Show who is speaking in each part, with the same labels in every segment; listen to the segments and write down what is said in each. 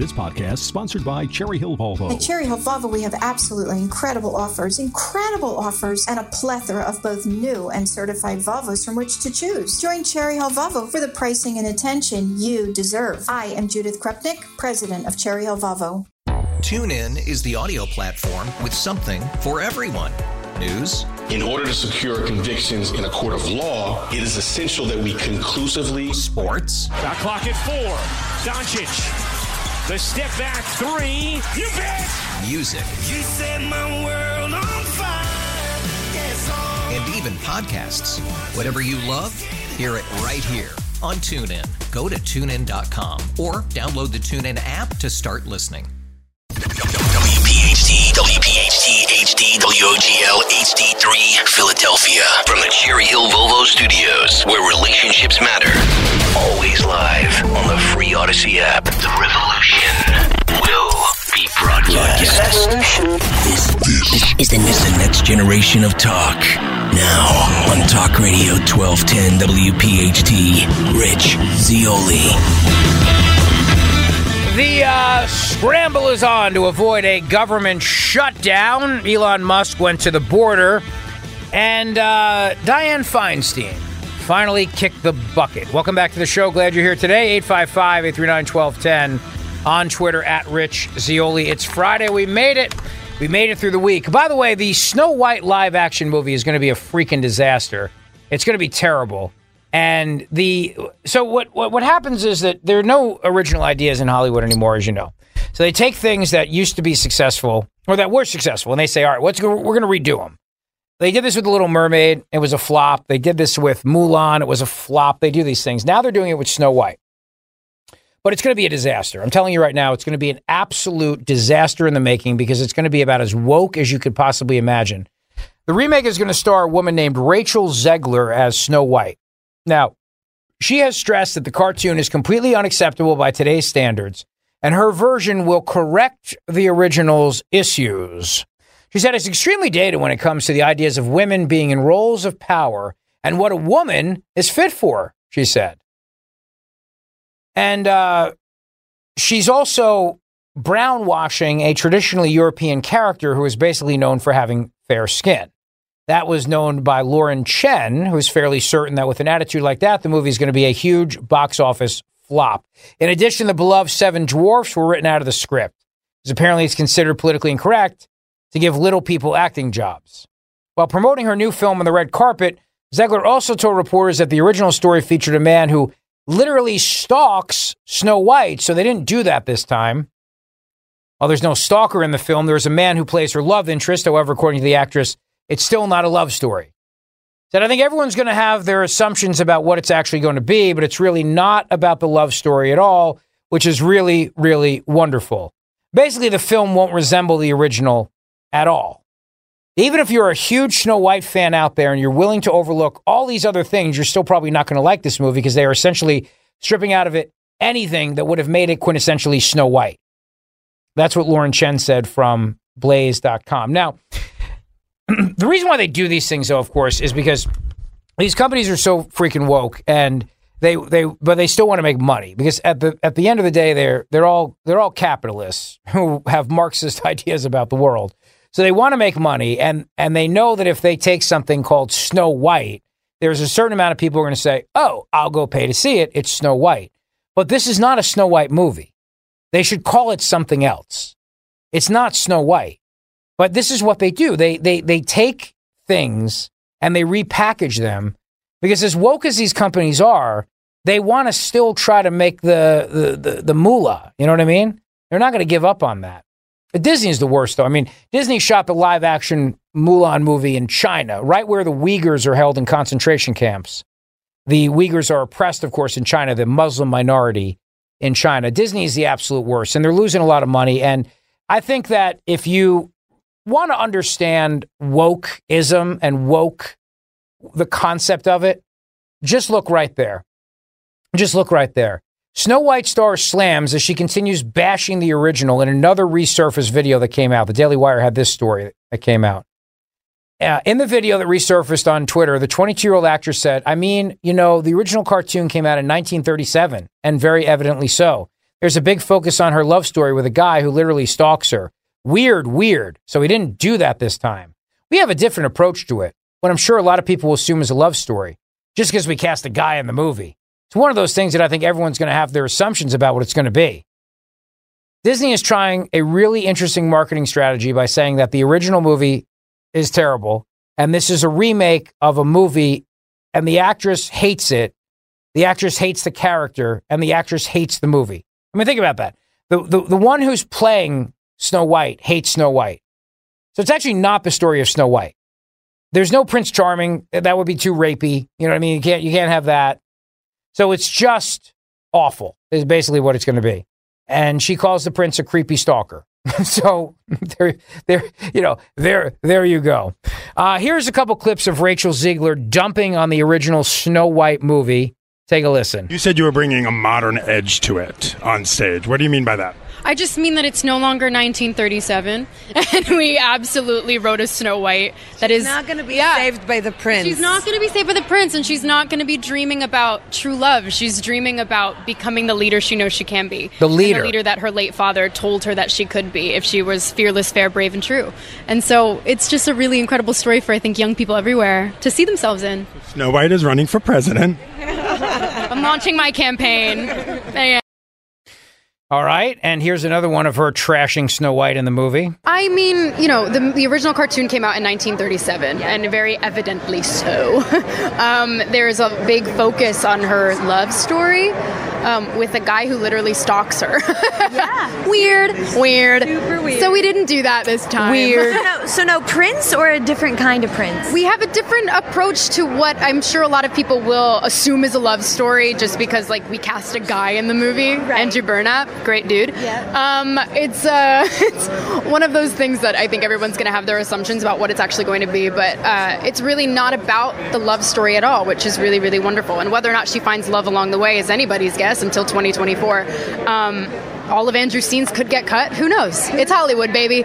Speaker 1: This podcast sponsored by Cherry Hill Volvo.
Speaker 2: At Cherry Hill Volvo, we have absolutely incredible offers, incredible offers, and a plethora of both new and certified Volvos from which to choose. Join Cherry Hill Volvo for the pricing and attention you deserve. I am Judith Krupnik, president of Cherry Hill Volvo.
Speaker 3: TuneIn is the audio platform with something for everyone. News.
Speaker 4: In order to secure convictions in a court of law, it is essential that we conclusively.
Speaker 3: Sports.
Speaker 5: Got clock at four. Doncic. The step back three. You bet.
Speaker 3: Music.
Speaker 6: You set my world on fire. Yes.
Speaker 3: And even podcasts. Whatever you love, hear it right here on TuneIn. Go to tunein.com or download the TuneIn app to start listening.
Speaker 7: WPHT, WPHT, HD, WOGL, HD3, Philadelphia. From the Cherry Hill Volvo Studios, where relationships matter. Always live on the free Audacy app. The revolution will be broadcast. This, this is, the, is the next generation of talk. Now on Talk Radio 1210 WPHT, Rich Zeoli.
Speaker 8: The uh, scramble is on to avoid a government shutdown. Elon Musk went to the border, and uh, Dianne Feinstein finally kicked the bucket. Welcome back to the show. Glad you're here today. 855 839 1210 on Twitter at Rich Zeoli. It's Friday. We made it. We made it through the week. By the way, the Snow White live action movie is going to be a freaking disaster. It's going to be terrible. And the so what, what what happens is that there are no original ideas in Hollywood anymore, as you know. So they take things that used to be successful or that were successful, and they say, "All right, what's we're going to redo them." They did this with The Little Mermaid; it was a flop. They did this with Mulan; it was a flop. They do these things now. They're doing it with Snow White, but it's going to be a disaster. I'm telling you right now, it's going to be an absolute disaster in the making because it's going to be about as woke as you could possibly imagine. The remake is going to star a woman named Rachel Zegler as Snow White. Now, she has stressed that the cartoon is completely unacceptable by today's standards, and her version will correct the original's issues. She said it's extremely dated when it comes to the ideas of women being in roles of power and what a woman is fit for, she said. And uh, she's also brownwashing a traditionally European character who is basically known for having fair skin. That was known by Lauren Chen, who's fairly certain that with an attitude like that, the movie is going to be a huge box office flop. In addition, the beloved Seven Dwarfs were written out of the script, because apparently it's considered politically incorrect to give little people acting jobs. While promoting her new film on the red carpet, Zegler also told reporters that the original story featured a man who literally stalks Snow White, so they didn't do that this time. While there's no stalker in the film, there's a man who plays her love interest. However, according to the actress, it's still not a love story. That I think everyone's going to have their assumptions about what it's actually going to be, but it's really not about the love story at all, which is really, really wonderful. Basically, the film won't resemble the original at all. Even if you're a huge Snow White fan out there and you're willing to overlook all these other things, you're still probably not going to like this movie because they are essentially stripping out of it anything that would have made it quintessentially Snow White. That's what Lauren Chen said from blaze.com. Now, the reason why they do these things, though, of course, is because these companies are so freaking woke and they they but they still want to make money because at the at the end of the day they're they're all they're all capitalists who have Marxist ideas about the world. So they want to make money and and they know that if they take something called Snow White, there's a certain amount of people who are going to say, "Oh, I'll go pay to see it. It's Snow White." But this is not a Snow White movie. They should call it something else. It's not Snow White. But this is what they do. They they they take things and they repackage them because as woke as these companies are, they want to still try to make the the the, the moolah. You know what I mean? They're not going to give up on that. Disney is the worst, though. I mean, Disney shot the live action Mulan movie in China, right where the Uyghurs are held in concentration camps. The Uyghurs are oppressed, of course, in China, the Muslim minority in China. Disney is the absolute worst, and they're losing a lot of money. And I think that if you want to understand wokeism and woke, the concept of it, just look right there. Just look right there. Snow White star slams as she continues bashing the original in another resurfaced video that came out. The Daily Wire had this story that came out. Uh, in the video that resurfaced on Twitter, the 22 year old actress said, I mean, you know, the original cartoon came out in 1937, and very evidently so. There's a big focus on her love story with a guy who literally stalks her. Weird, weird. So he didn't do that this time. We have a different approach to it, what I'm sure a lot of people will assume is a love story, just because we cast a guy in the movie. It's one of those things that I think everyone's going to have their assumptions about what it's going to be. Disney is trying a really interesting marketing strategy by saying that the original movie is terrible and this is a remake of a movie and the actress hates it. The actress hates the character and the actress hates the movie. I mean, think about that. The, the, the one who's playing Snow White hates Snow White. So it's actually not the story of Snow White. There's no Prince Charming. That would be too rapey. You know what I mean? You can't, you can't have that. So it's just awful, is basically what it's going to be. And she calls the prince a creepy stalker. so there, there, you know, there, there you go. Uh, here's a couple clips of Rachel Zegler dumping on the original Snow White movie. Take a listen.
Speaker 9: You said you were bringing a modern edge to it on stage. What do you mean by that?
Speaker 10: I just mean that it's no longer 1937, and we absolutely wrote a Snow White that is
Speaker 11: not going to be
Speaker 10: yeah.
Speaker 11: saved by the prince.
Speaker 10: She's not going to be saved by the prince, and she's not going to be dreaming about true love. She's dreaming about becoming the leader she knows she can be.
Speaker 8: The leader.
Speaker 10: the leader that her late father told her that she could be if she was fearless, fair, brave, and true. And so it's just a really incredible story for I think young people everywhere to see themselves in.
Speaker 9: Snow White is running for president.
Speaker 10: I'm launching my campaign. And-
Speaker 8: All right. And here's another one of her trashing Snow White in the movie.
Speaker 10: I mean, you know, the, the original cartoon came out in 1937, and very evidently so. um, there's a big focus on her love story um, with a guy who literally stalks her. yeah. weird, weird.
Speaker 11: Super weird.
Speaker 10: So we didn't do that this time.
Speaker 8: Weird.
Speaker 11: So no, so no prince or a different kind of prince?
Speaker 10: We have a different approach to what I'm sure a lot of people will assume is a love story just because, like, we cast a guy in the movie, Andrew Burnap, great dude. Um, it's uh, it's one of those things that I think everyone's going to have their assumptions about what it's actually going to be, but uh, it's really not about the love story at all, which is really, really wonderful. And whether or not she finds love along the way is anybody's guess until 2024. Um, all of Andrew's scenes could get cut. Who knows? It's Hollywood, baby.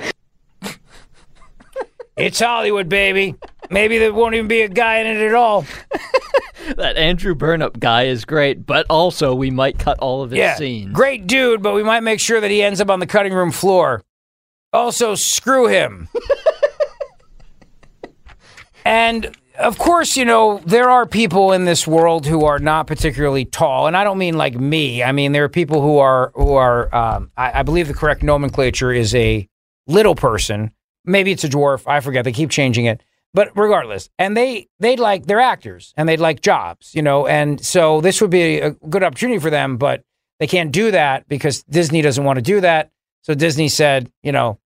Speaker 8: It's Hollywood, baby. Maybe there won't even be a guy in it at all.
Speaker 12: That Andrew Burnap guy is great, but also we might cut all of his
Speaker 8: yeah.
Speaker 12: scenes.
Speaker 8: Great dude, but we might make sure that he ends up on the cutting room floor. Also, screw him. and of course, you know, there are people in this world who are not particularly tall, and I don't mean like me. I mean there are people who are who are. Um, I, I believe the correct nomenclature is a little person. Maybe it's a dwarf. I forget. They keep changing it. But regardless, and they they'd like they're actors and they'd like jobs, you know, and so this would be a good opportunity for them, but they can't do that because Disney doesn't want to do that. So Disney said, you know,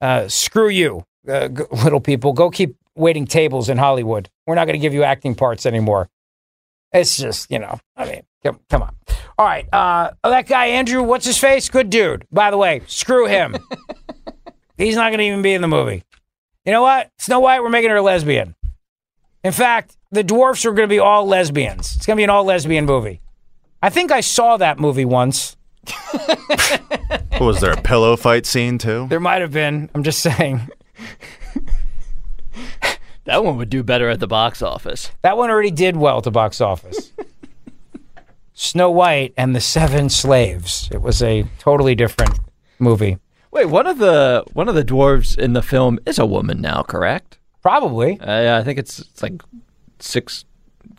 Speaker 8: uh, screw you, uh, little people, go keep waiting tables in Hollywood. We're not going to give you acting parts anymore. It's just, you know, I mean, come, come on. All right, uh, that guy Andrew, what's his face? Good dude. By the way, screw him. He's not going to even be in the movie. You know what? Snow White, we're making her a lesbian. In fact, the dwarfs are going to be all lesbians. It's going to be an all lesbian movie. I think I saw that movie once.
Speaker 13: Was there a pillow fight scene too?
Speaker 8: There might have been. I'm just saying.
Speaker 12: That one would do better at the box office.
Speaker 8: That one already did well at the box office. Snow White and the Seven Slaves. It was a totally different movie.
Speaker 12: Wait, one of the one of the dwarves in the film is a woman now, correct?
Speaker 8: Probably.
Speaker 12: Uh, yeah, I think it's it's like six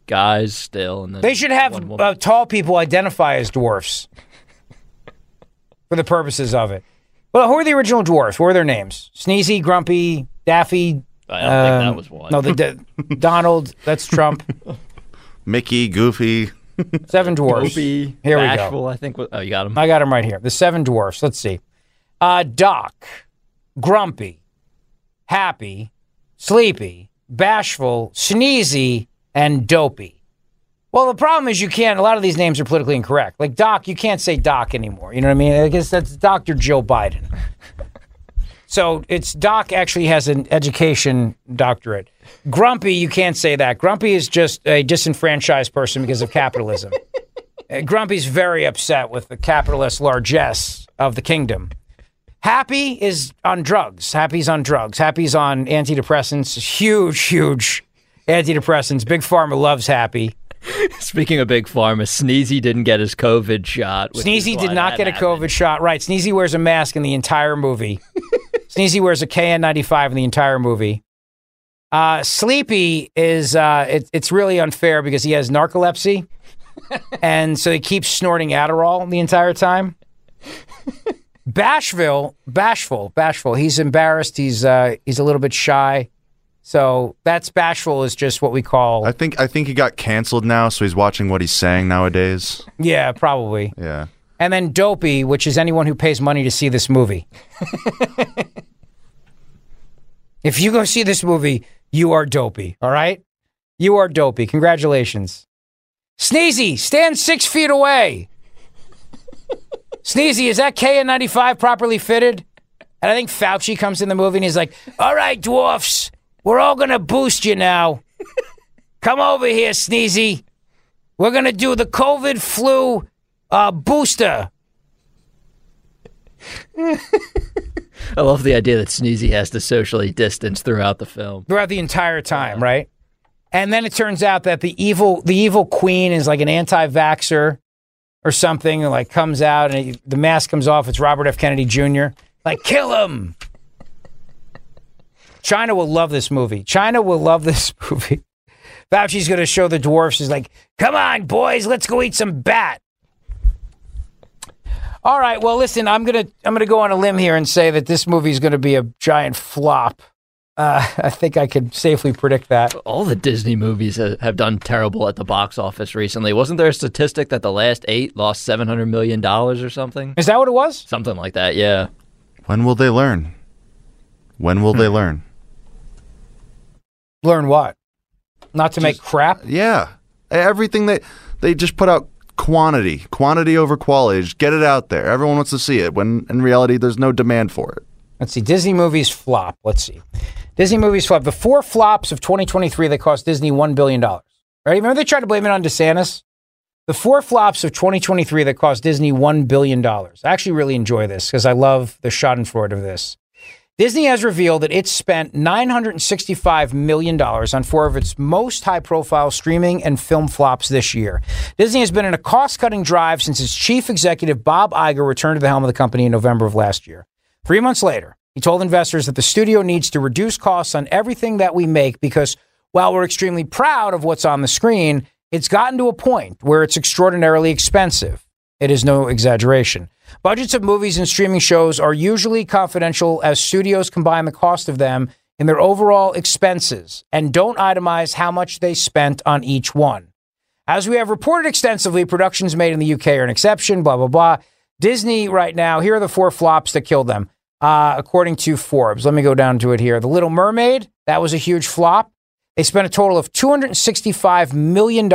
Speaker 12: guys still, and
Speaker 8: They should have uh, tall people identify as dwarfs for the purposes of it. Well, who are the original dwarfs? What were their names? Sneezy, Grumpy, Daffy.
Speaker 12: I don't think that
Speaker 8: um,
Speaker 12: was one.
Speaker 8: No, the, the Donald. That's Trump.
Speaker 13: Mickey, Goofy.
Speaker 8: Seven dwarfs.
Speaker 12: Dopey,
Speaker 8: Here we go.
Speaker 12: I think. was- Oh, you got him.
Speaker 8: I got him right here. The seven dwarfs. Let's see. Uh, Doc, Grumpy, Happy, Sleepy, Bashful, Sneezy, and Dopey. Well, the problem is you can't. A lot of these names are politically incorrect. Like Doc, you can't say Doc anymore. You know what I mean? I guess that's Dr. Joe Biden. So it's Doc actually has an education doctorate. Grumpy, you can't say that. Grumpy is just a disenfranchised person because of capitalism. Uh, Grumpy's very upset with the capitalist largesse of the kingdom. Happy is on drugs. Happy's on drugs. Happy's on antidepressants. Huge, huge antidepressants. Big Pharma loves Happy.
Speaker 12: Speaking of big pharma, Sneezy didn't get his COVID shot.
Speaker 8: Sneezy did not
Speaker 12: that
Speaker 8: get a. COVID shot. Right. Sneezy wears a mask in the entire movie. Sneezy wears a KN95 in the entire movie. Uh, Sleepy is, uh, it, it's really unfair because he has narcolepsy. and so he keeps snorting Adderall the entire time. Bashville, bashful, bashful. He's embarrassed. He's uh, he's a little bit shy. So that's bashful is just what we call.
Speaker 13: I think I think he got canceled now, so he's watching what he's saying nowadays.
Speaker 8: Yeah, probably.
Speaker 13: Yeah.
Speaker 8: And then dopey, which is anyone who pays money to see this movie. if you go see this movie, you are dopey. All right, you are dopey. Congratulations, Sneezy. Stand six feet away. Sneezy, is that KN95 properly fitted? And I think Fauci comes in the movie and he's like, All right, dwarfs, we're all going to boost you now. Come over here, Sneezy. We're going to do the COVID flu uh, booster.
Speaker 12: I love the idea that Sneezy has to socially distance throughout the film.
Speaker 8: throughout the entire time, right? And then it turns out that the evil the evil queen is like an anti-vaxxer or something, and like comes out and it- the mask comes off. It's Robert F. Kennedy Jr. Like kill him. China will love this movie. China will love this movie. Fauci's going to show the dwarfs. He's like, "Come on, boys, let's go eat some bat." All right. Well, listen, I'm gonna I'm gonna go on a limb here and say that this movie is going to be a giant flop. Uh, I think I could safely predict that.
Speaker 12: All the Disney movies have done terrible at the box office recently. Wasn't there a statistic that the last eight lost seven hundred million dollars or something?
Speaker 8: Is that what it was?
Speaker 12: Something like that. Yeah.
Speaker 13: When will they learn? When will they learn?
Speaker 8: Learn what? Not to make crap.
Speaker 13: Yeah, everything they they just put out quantity, quantity over quality. Just get it out there. Everyone wants to see it. When in reality, there's no demand for it.
Speaker 8: Let's see. Disney movies flop. Let's see. Disney movies flop. The four flops of 2023 that cost Disney $1 billion. Right? Remember they tried to blame it on DeSantis? The four flops of 2023 that cost Disney $1 billion. I actually really enjoy this because I love the schadenfreude of this. Disney has revealed that it spent $965 million on four of its most high profile streaming and film flops this year. Disney has been in a cost cutting drive since its chief executive, Bob Iger, returned to the helm of the company in November of last year. Three months later, he told investors that the studio needs to reduce costs on everything that we make because while we're extremely proud of what's on the screen, it's gotten to a point where it's extraordinarily expensive. It is no exaggeration. Budgets of movies and streaming shows are usually confidential as studios combine the cost of them in their overall expenses and don't itemize how much they spent on each one. As we have reported extensively, productions made in the UK are an exception, blah, blah, blah. Disney right now, here are the four flops that killed them, uh, according to Forbes. Let me go down to it here. The Little Mermaid, that was a huge flop. They spent a total of $265 million.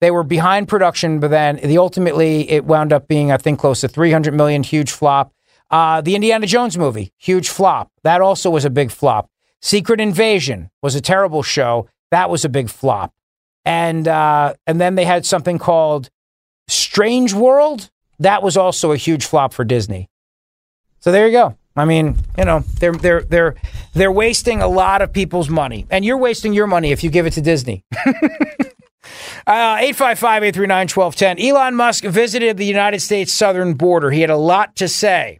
Speaker 8: They were behind production, but then the ultimately it wound up being, I think, close to 300 million, huge flop. Uh, the Indiana Jones movie, huge flop. That also was a big flop. Secret Invasion was a terrible show. That was a big flop. And uh, and then they had something called Strange World. That was also a huge flop for Disney. So there you go. I mean, you know, they're they're they're they're wasting a lot of people's money, and you're wasting your money if you give it to Disney. Uh, 855 839 1210. Elon Musk visited the United States southern border. He had a lot to say.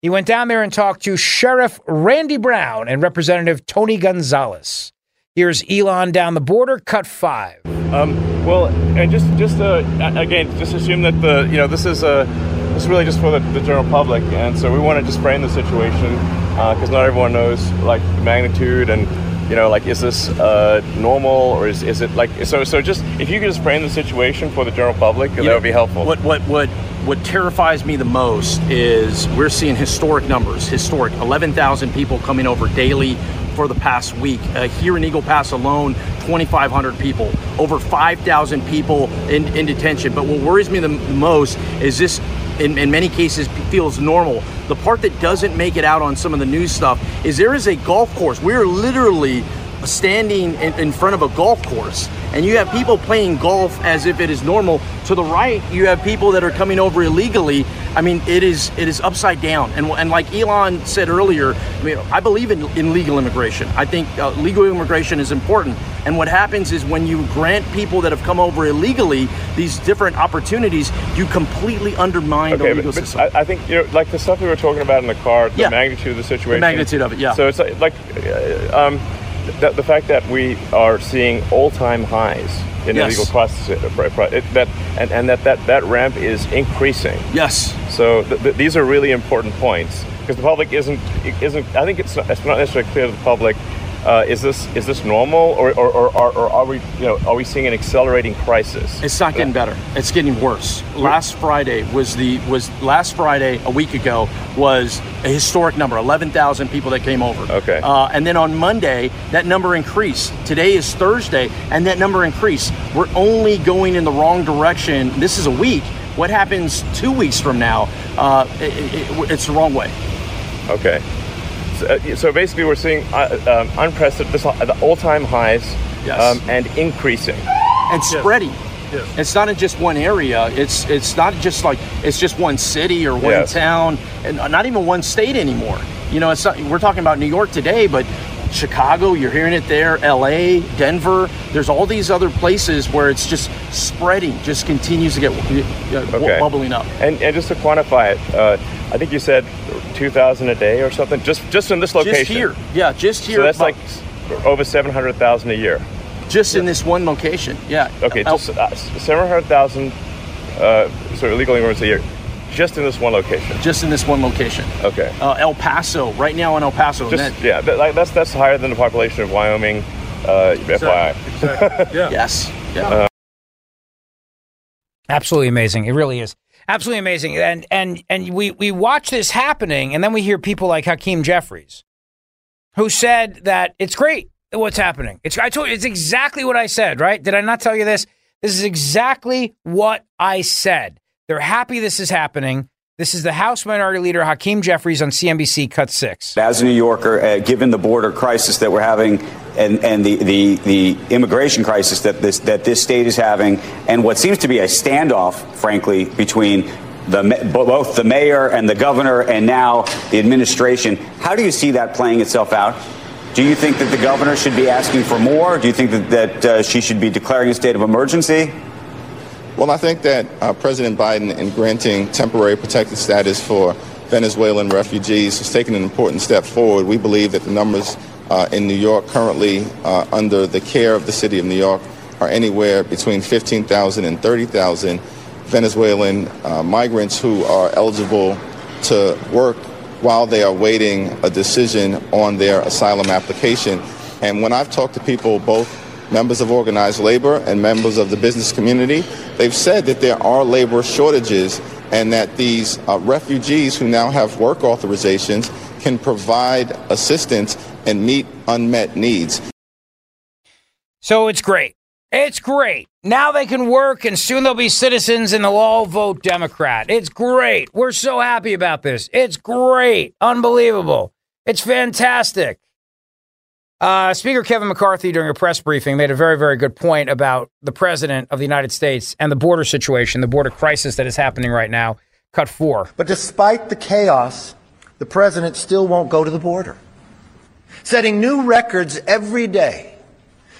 Speaker 8: He went down there and talked to Sheriff Randy Brown and Representative Tony Gonzalez. Here's Elon down the border, cut five.
Speaker 14: Um, well, and just just uh, again, just assume that the you know this is uh, this is really just for the, the general public, and so we want to just frame the situation because not everyone knows like the magnitude and you know like is this uh, normal or is, is it like so so just if you could just frame the situation for the general public, that
Speaker 15: know,
Speaker 14: would be helpful.
Speaker 15: What what what what terrifies me the most is we're seeing historic numbers, historic 11,000 people coming over daily for the past week. Uh, here in Eagle Pass alone, 2,500 people, over 5,000 people in, in detention. But what worries me the most is this. In, in many cases feels normal. The part that doesn't make it out on some of the news stuff is there is a golf course. We're literally standing in, in front of a golf course and you have people playing golf as if it is normal. To the right, you have people that are coming over illegally. I mean, it is it is upside down. And and like Elon said earlier, I mean, I believe in, in legal immigration. I think uh, legal immigration is important. And what happens is when you grant people that have come over illegally these different opportunities, you completely undermine
Speaker 14: Okay,
Speaker 15: the legal
Speaker 14: but
Speaker 15: system.
Speaker 14: I, I think you know, like the stuff we were talking about in the car, the
Speaker 15: Yeah.
Speaker 14: magnitude of the situation,
Speaker 15: magnitude of it, yeah.
Speaker 14: So it's like, like uh, um, the, the fact that we are seeing all-time highs in
Speaker 15: Yes.
Speaker 14: illegal process, uh, pro- pro- it, that and, and that, that that ramp is increasing.
Speaker 15: Yes.
Speaker 14: So th- th- these are really important points because the public isn't isn't. I think it's not, it's not necessarily clear to the public. Uh, is this is this normal or, or, or, or, or are we you know are we seeing an accelerating crisis?
Speaker 15: It's not getting better. It's getting worse. Last Friday was the was last Friday a week ago was a historic number, eleven thousand people that came over.
Speaker 14: Okay.
Speaker 15: Uh, and then on Monday that number increased. Today is Thursday, and that number increased. We're only going in the wrong direction. This is a week. What happens two weeks from now? Uh, it, it, it's the wrong way.
Speaker 14: Okay. So, uh, so basically, we're seeing uh, um, unprecedented, this, uh, the all-time highs,
Speaker 15: Yes.
Speaker 14: um, and increasing.
Speaker 15: and spreading. It's not in just one area. It's it's not just like it's just one city or one
Speaker 14: Yes.
Speaker 15: town, and not even one state anymore. You know, it's not, we're talking about New York today, but Chicago, you're hearing it there. L.A., Denver. There's all these other places where it's just spreading, just continues to get uh,
Speaker 14: Okay.
Speaker 15: bubbling up.
Speaker 14: And, and just to quantify it, uh, I think you said 2,000 a day or something, just just in this location.
Speaker 15: Just here, yeah, just here.
Speaker 14: So that's like over 700,000 a year.
Speaker 15: just in this one location. Yeah.
Speaker 14: Okay, just uh, 700,000 uh, sort of illegal immigrants a year, just in this one location.
Speaker 15: just in this one location.
Speaker 14: Okay.
Speaker 15: Uh, El Paso, right now in El Paso. and
Speaker 14: Just
Speaker 15: that-
Speaker 14: yeah, that, like, that's that's higher than the population of Wyoming. Uh, FYI.
Speaker 15: Yeah. Yes. Yeah.
Speaker 14: Uh,
Speaker 8: Absolutely amazing. It really is. Absolutely amazing. And and and we we watch this happening and then we hear people like Hakeem Jeffries who said that it's great what's happening. It's I told you it's exactly what I said, right? Did I not tell you this? This is exactly what I said. They're happy this is happening. This is the House Minority Leader Hakeem Jeffries on CNBC Cut 6.
Speaker 16: As a New Yorker, uh, given the border crisis that we're having and, and the, the, the immigration crisis that this, that this state is having, and what seems to be a standoff, frankly, between the, both the mayor and the governor and now the administration, how do you see that playing itself out? Do you think that the governor should be asking for more? Do you think that, that uh, she should be declaring a state of emergency?
Speaker 17: Well, I think that uh, President Biden, in granting temporary protected status for Venezuelan refugees, has taken an important step forward. We believe that the numbers uh, in New York currently uh, under the care of the city of New York are anywhere between 15,000 and 30,000 Venezuelan uh, migrants who are eligible to work while they are waiting a decision on their asylum application. And when I've talked to people, both members of organized labor and members of the business community, they've said that there are labor shortages and that these uh, refugees who now have work authorizations can provide assistance and meet unmet needs.
Speaker 8: So it's great. It's great. Now they can work and soon they'll be citizens and they'll all vote Democrat. It's great. We're so happy about this. It's great. Unbelievable. It's fantastic. Uh, Speaker Kevin McCarthy, during a press briefing, made a very, very good point about the president of the United States and the border situation, the border crisis that is happening right now. Cut four.
Speaker 18: But despite the chaos, the president still won't go to the border, setting new records every day.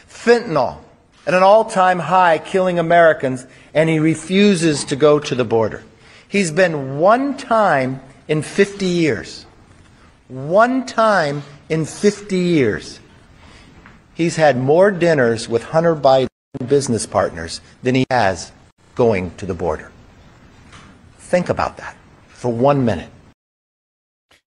Speaker 18: Fentanyl at an all time high, killing Americans, and he refuses to go to the border. He's been one time in 50 years. One time in 50 years. He's had more dinners with Hunter Biden business partners than he has going to the border. Think about that for one minute.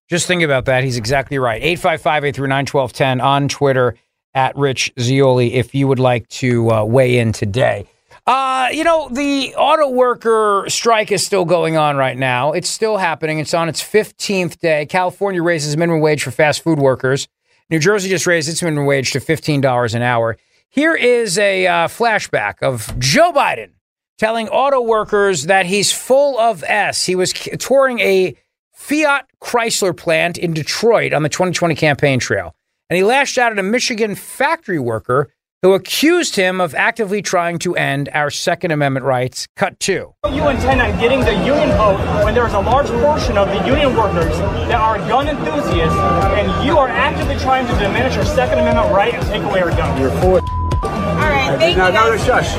Speaker 8: Just think about that. He's exactly right. 855 839 1210 on Twitter at Rich Zeoli if you would like to uh, weigh in today. Uh, you know, the auto worker strike is still going on right now. It's still happening. It's on its 15th day. California raises minimum wage for fast food workers. New Jersey just raised its minimum wage to $15 an hour. Here is a uh, flashback of Joe Biden telling auto workers that he's full of S. He was touring a Fiat Chrysler plant in Detroit on the 2020 campaign trail. and he lashed out at a Michigan factory worker who accused him of actively trying to end our Second Amendment rights. Cut two.
Speaker 19: You intend on getting the union vote when there is a large portion of the union workers that are gun enthusiasts, and you are actively trying to diminish your Second Amendment right and take away our guns. You're
Speaker 20: for
Speaker 19: All right, thank
Speaker 20: now,
Speaker 19: you.
Speaker 20: now, shush.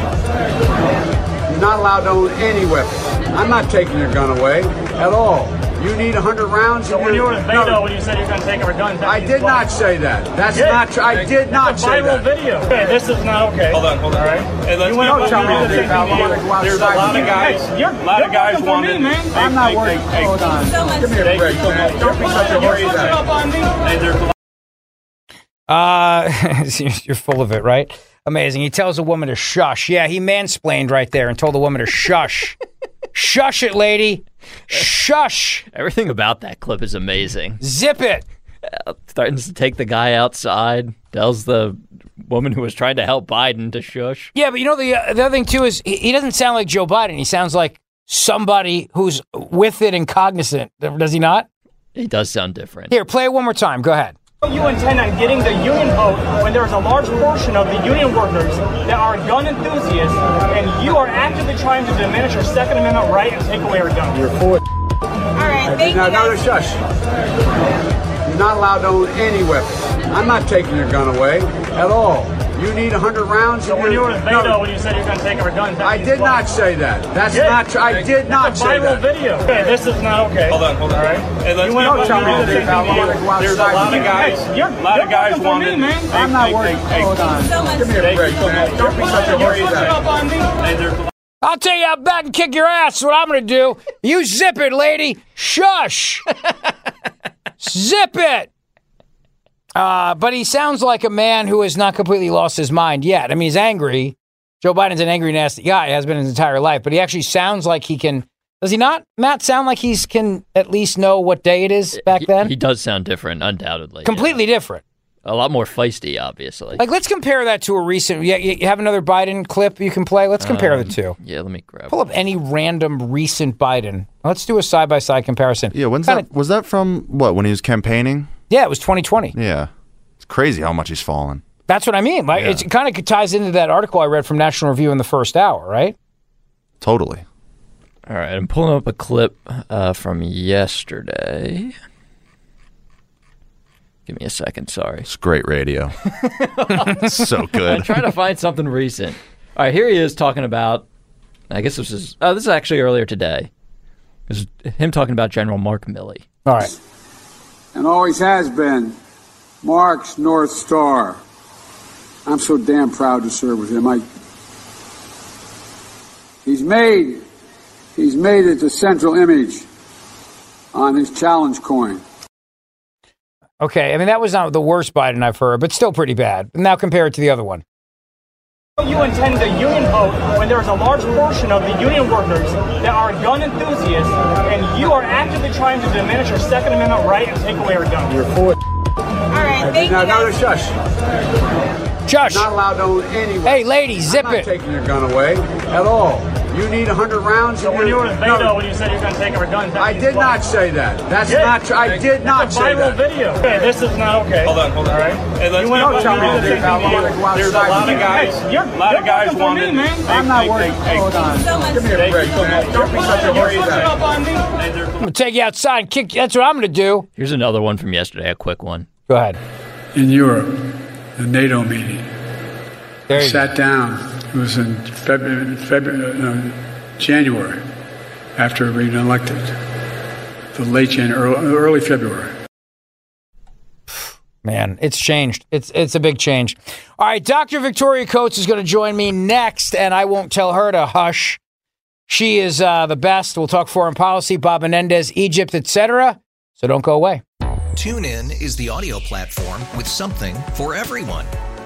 Speaker 20: You're not allowed to own any weapon. I'm not taking your gun away at all. You need 100 rounds.
Speaker 19: So when you were with Beto, when you said you're going to take our guns, that
Speaker 20: I did
Speaker 19: what?
Speaker 20: not say that. That's
Speaker 19: You did.
Speaker 20: not true. I did
Speaker 19: It's
Speaker 20: not
Speaker 19: a
Speaker 20: say
Speaker 19: viral
Speaker 20: that.
Speaker 19: video. Okay, this is not okay.
Speaker 14: Hold on, hold on.
Speaker 19: All right.
Speaker 14: Hey, let's
Speaker 19: you went
Speaker 14: keep
Speaker 19: up
Speaker 14: moving
Speaker 19: to
Speaker 14: on.
Speaker 19: me
Speaker 14: There's-
Speaker 19: to
Speaker 20: I wanna go outside.
Speaker 14: There's a lot of guys.
Speaker 19: Hey, you're,
Speaker 14: a lot
Speaker 19: you're
Speaker 14: of guys
Speaker 19: working for
Speaker 14: wanted.
Speaker 19: me, man.
Speaker 20: I'm not worried.
Speaker 14: Hey,
Speaker 20: Hold on. Give me a break, man. Don't be such a
Speaker 19: You're
Speaker 20: worried
Speaker 19: up on me.
Speaker 14: Hey, there's a lot
Speaker 8: Uh, you're full of it, right? Amazing. He tells a woman to shush. Yeah, he mansplained right there and told the woman to shush. Shush it, lady. Shush.
Speaker 12: Everything about that clip is amazing.
Speaker 8: Zip it.
Speaker 12: Uh, threatens to take the guy outside. Tells the woman who was trying to help Biden to shush.
Speaker 8: Yeah, but you know the uh, the other thing too is he, he doesn't sound like Joe Biden. He sounds like somebody who's with it and cognizant. Does he not?
Speaker 12: He does sound different.
Speaker 8: Here, play it one more time. Go ahead.
Speaker 19: You intend on getting the union vote when there is a large portion of the union workers that are gun enthusiasts, and you are actively trying to diminish your Second Amendment right and take away our guns.
Speaker 20: You're for
Speaker 19: All right, thank
Speaker 20: now,
Speaker 19: you.
Speaker 20: now,
Speaker 19: guys.
Speaker 20: shush. You're not allowed to own any weapon. I'm not taking your gun away at all. You need 100 rounds.
Speaker 19: So when you were with Beto, when you said you're going to take our guns, that
Speaker 20: I did
Speaker 19: what?
Speaker 20: not say that. That's
Speaker 19: Yeah.
Speaker 20: not true. I did not
Speaker 19: a
Speaker 20: say
Speaker 19: viral
Speaker 20: that.
Speaker 19: video. Okay, this is not okay.
Speaker 14: Hold on, hold on.
Speaker 19: All right.
Speaker 14: Hey, let's
Speaker 19: You went
Speaker 14: keep
Speaker 19: up to
Speaker 14: moving
Speaker 19: me
Speaker 14: on.
Speaker 19: to take
Speaker 20: I
Speaker 19: me
Speaker 20: wanna
Speaker 19: out.
Speaker 20: go
Speaker 14: There's a lot of guys.
Speaker 19: Hey, you're-
Speaker 14: a lot of guys
Speaker 19: working for
Speaker 14: wanted.
Speaker 19: me, man.
Speaker 14: Hey,
Speaker 20: I'm not
Speaker 14: hey,
Speaker 20: worried.
Speaker 14: hey, hey.
Speaker 20: Hold on. Give me a
Speaker 14: Thank
Speaker 20: break, man. Don't be such a
Speaker 19: You're
Speaker 20: worried guy.
Speaker 19: up on me.
Speaker 14: Hey, there's a lot
Speaker 8: I'll tell you out back and kick your ass. What I'm going to do? You zip it, lady. Shush. zip it. Uh, but he sounds like a man who has not completely lost his mind yet. I mean, he's angry. Joe Biden's an angry, nasty guy. He has been his entire life, but he actually sounds like he can. Does he not, Matt? Sound like he's can at least know what day it is back
Speaker 12: He-
Speaker 8: then?
Speaker 12: He does sound different, undoubtedly.
Speaker 8: Completely different.
Speaker 12: A lot more feisty, obviously.
Speaker 8: Like, let's compare that to a recent. Yeah, you you have another Biden clip you can play. Let's compare
Speaker 12: Um,
Speaker 8: the two.
Speaker 12: Yeah, let me grab
Speaker 8: Pull up any random recent Biden. Let's do a side by side comparison.
Speaker 13: Yeah, when's
Speaker 8: Kinda-
Speaker 13: that? Was that from what? When he was campaigning?
Speaker 8: Yeah, it was 2020.
Speaker 13: Yeah, it's crazy how much he's fallen.
Speaker 8: That's what I mean. Like, it's- it kind of ties into that article I read from National Review in the first hour, right?
Speaker 13: Totally.
Speaker 12: All right, I'm pulling up a clip uh, from yesterday. Give me a second, sorry.
Speaker 13: It's great radio. It's
Speaker 12: so
Speaker 13: good.
Speaker 12: I'm trying to find something recent. All right, here he is talking about. I guess this is. Oh, this is actually earlier today. This is him talking about General Mark Milley.
Speaker 8: All right.
Speaker 21: And always has been Mark's North Star. I'm so damn proud to serve with him. I, he's made, he's made it the central image on his challenge coin.
Speaker 8: Okay, I mean that was not the worst Biden I've heard, but still pretty bad. Now compare it to the other one.
Speaker 19: You intend the union vote when there is a large portion of the union workers that are gun enthusiasts, and you are actively trying to diminish your Second Amendment right and take away our guns.
Speaker 20: You're for
Speaker 19: All right, thank
Speaker 20: now,
Speaker 19: you.
Speaker 20: now,
Speaker 19: guys.
Speaker 20: shush.
Speaker 8: Shush.
Speaker 20: Not allowed to own any.
Speaker 8: Hey, lady, zip
Speaker 20: I'm not
Speaker 8: it.
Speaker 20: taking your gun away at all. You need 100 rounds.
Speaker 19: So when you were with Beto, when you said you're going to take our guns,
Speaker 20: I did
Speaker 19: what?
Speaker 20: not say that. That's
Speaker 19: Yeah.
Speaker 20: not true. I did not
Speaker 19: It's a
Speaker 20: say
Speaker 19: viral
Speaker 20: that.
Speaker 19: video. Okay, this is not okay.
Speaker 14: Hold on, hold on.
Speaker 19: All right.
Speaker 14: Hey, let's
Speaker 19: You went
Speaker 14: keep
Speaker 19: up to
Speaker 14: moving
Speaker 19: me
Speaker 14: on.
Speaker 19: to take me
Speaker 20: I wanna
Speaker 19: out.
Speaker 20: go outside.
Speaker 14: There's a lot of guys.
Speaker 19: Hey, you're-
Speaker 14: a lot
Speaker 19: you're
Speaker 14: of guys
Speaker 19: working for
Speaker 14: wanted.
Speaker 19: me, man.
Speaker 14: Hey,
Speaker 20: I'm not worried.
Speaker 14: hey, hey.
Speaker 20: Hold on. Give me a break,
Speaker 14: you so
Speaker 20: man.
Speaker 14: much.
Speaker 20: Don't be such a
Speaker 19: You're
Speaker 20: worried
Speaker 19: switching
Speaker 20: guy.
Speaker 19: up on me.
Speaker 14: Hey, there's a
Speaker 8: I'm gonna take you outside and kick. You. That's what I'm gonna do.
Speaker 12: Here's another one from yesterday, a quick one.
Speaker 8: Go ahead.
Speaker 21: In Europe, the NATO meeting.
Speaker 8: There you go.
Speaker 21: sat down. It was in February, February no, January, after being elected. The late January, early, early February.
Speaker 8: Man, it's changed. It's it's a big change. All right, Dr. Victoria Coates is going to join me next, and I won't tell her to hush. She is uh, the best. We'll talk foreign policy, Bob Menendez, Egypt, etc. So don't go away.
Speaker 3: Tune in is the audio platform with something for everyone.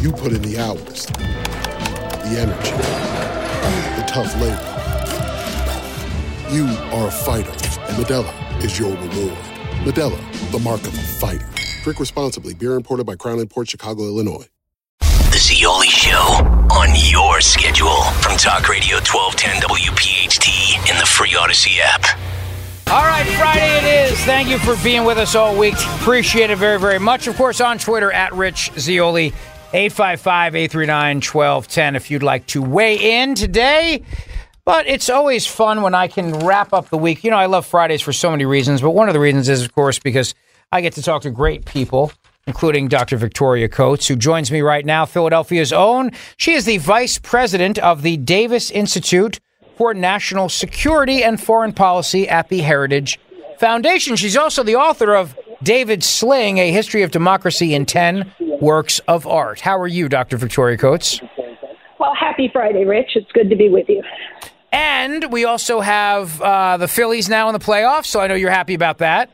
Speaker 22: You put in the hours, the energy, the tough labor. You are a fighter, and Modelo is your reward. Modelo, the mark of a fighter. Drink responsibly. Beer imported by Crown Imports Chicago, Illinois.
Speaker 7: The Zeoli Show on your schedule from Talk Radio 1210 WPHT in the free Audacy app.
Speaker 8: All right, Friday it is. Thank you for being with us all week. Appreciate it very, very much. Of course, on Twitter at Rich Zeoli, 855 839 1210 if you'd like to weigh in today. But it's always fun when I can wrap up the week. You know, I love Fridays for so many reasons, but one of the reasons is, of course, because I get to talk to great people, including Dr. Victoria Coates, who joins me right now, Philadelphia's own. She is the vice president of the Davis Institute for National Security and Foreign Policy at the Heritage Foundation. She's also the author of David's Sling, A History of Democracy in 10 Works of Art. How are you, Dr. Victoria Coates?
Speaker 23: Well, happy Friday, Rich. It's good to be with you.
Speaker 8: And we also have uh, the Phillies now in the playoffs, so I know you're happy about that.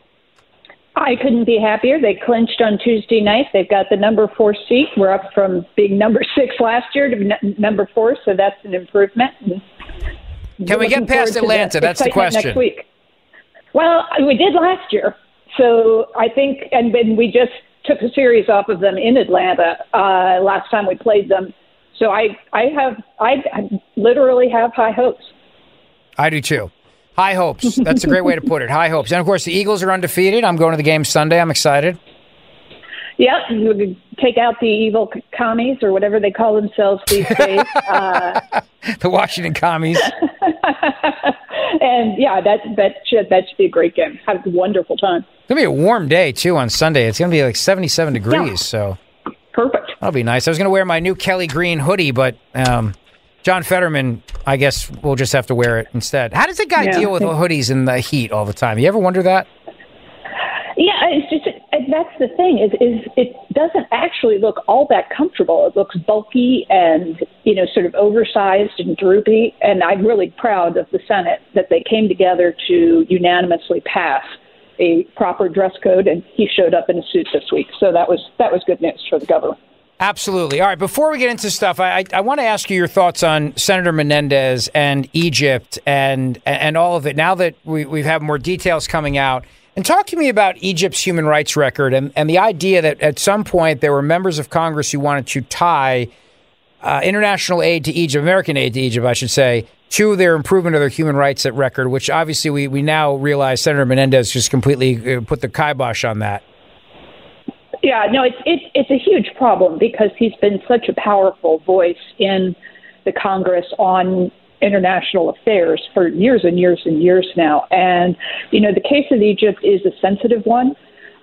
Speaker 23: I couldn't be happier. They clinched on Tuesday night. They've got the number four seat. We're up from being number six last year to n- number four, so that's an improvement.
Speaker 8: Can we get past Atlanta? That's the question.
Speaker 23: Next week. Well, we did last year, so I think, and then we just took a series off of them in Atlanta uh, last time we played them. So I, I have, I, I literally have high hopes.
Speaker 8: I do too. High hopes. That's a great way to put it. High hopes. And of course, the Eagles are undefeated. I'm going to the game Sunday. I'm excited.
Speaker 23: Yep, you take out the evil commies or whatever they call themselves these days. uh,
Speaker 8: the Washington commies.
Speaker 23: and yeah, that that should that should be a great game. Have a wonderful time.
Speaker 8: It's gonna be a warm day too on Sunday. It's gonna be like 77 degrees.
Speaker 23: Yeah.
Speaker 8: So
Speaker 23: perfect.
Speaker 8: That'll be nice. I was gonna wear my new Kelly Green hoodie, but um, John Fetterman, I guess we'll just have to wear it instead. How does a guy
Speaker 23: Yeah.
Speaker 8: deal with hoodies in the heat all the time? You ever wonder that?
Speaker 23: Yeah, it's just that's the thing is is it doesn't actually look all that comfortable. It looks bulky and you know sort of oversized and droopy. And I'm really proud of the Senate that they came together to unanimously pass a proper dress code, and he showed up in a suit this week. So that was that was good news for the government.
Speaker 8: Absolutely. All right. Before we get into stuff, I, I, I want to ask you your thoughts on Senator Menendez and Egypt and and all of it. Now that we we have more details coming out, and talk to me about Egypt's human rights record and, and the idea that at some point there were members of Congress who wanted to tie uh, international aid to Egypt, American aid to Egypt, I should say, to their improvement of their human rights record, which obviously we, we now realize Senator Menendez just completely uh, put the kibosh on that.
Speaker 23: Yeah, no, it's it's it's a huge problem because he's been such a powerful voice in the Congress on international affairs for years and years and years now. And you know, the case of Egypt is a sensitive one.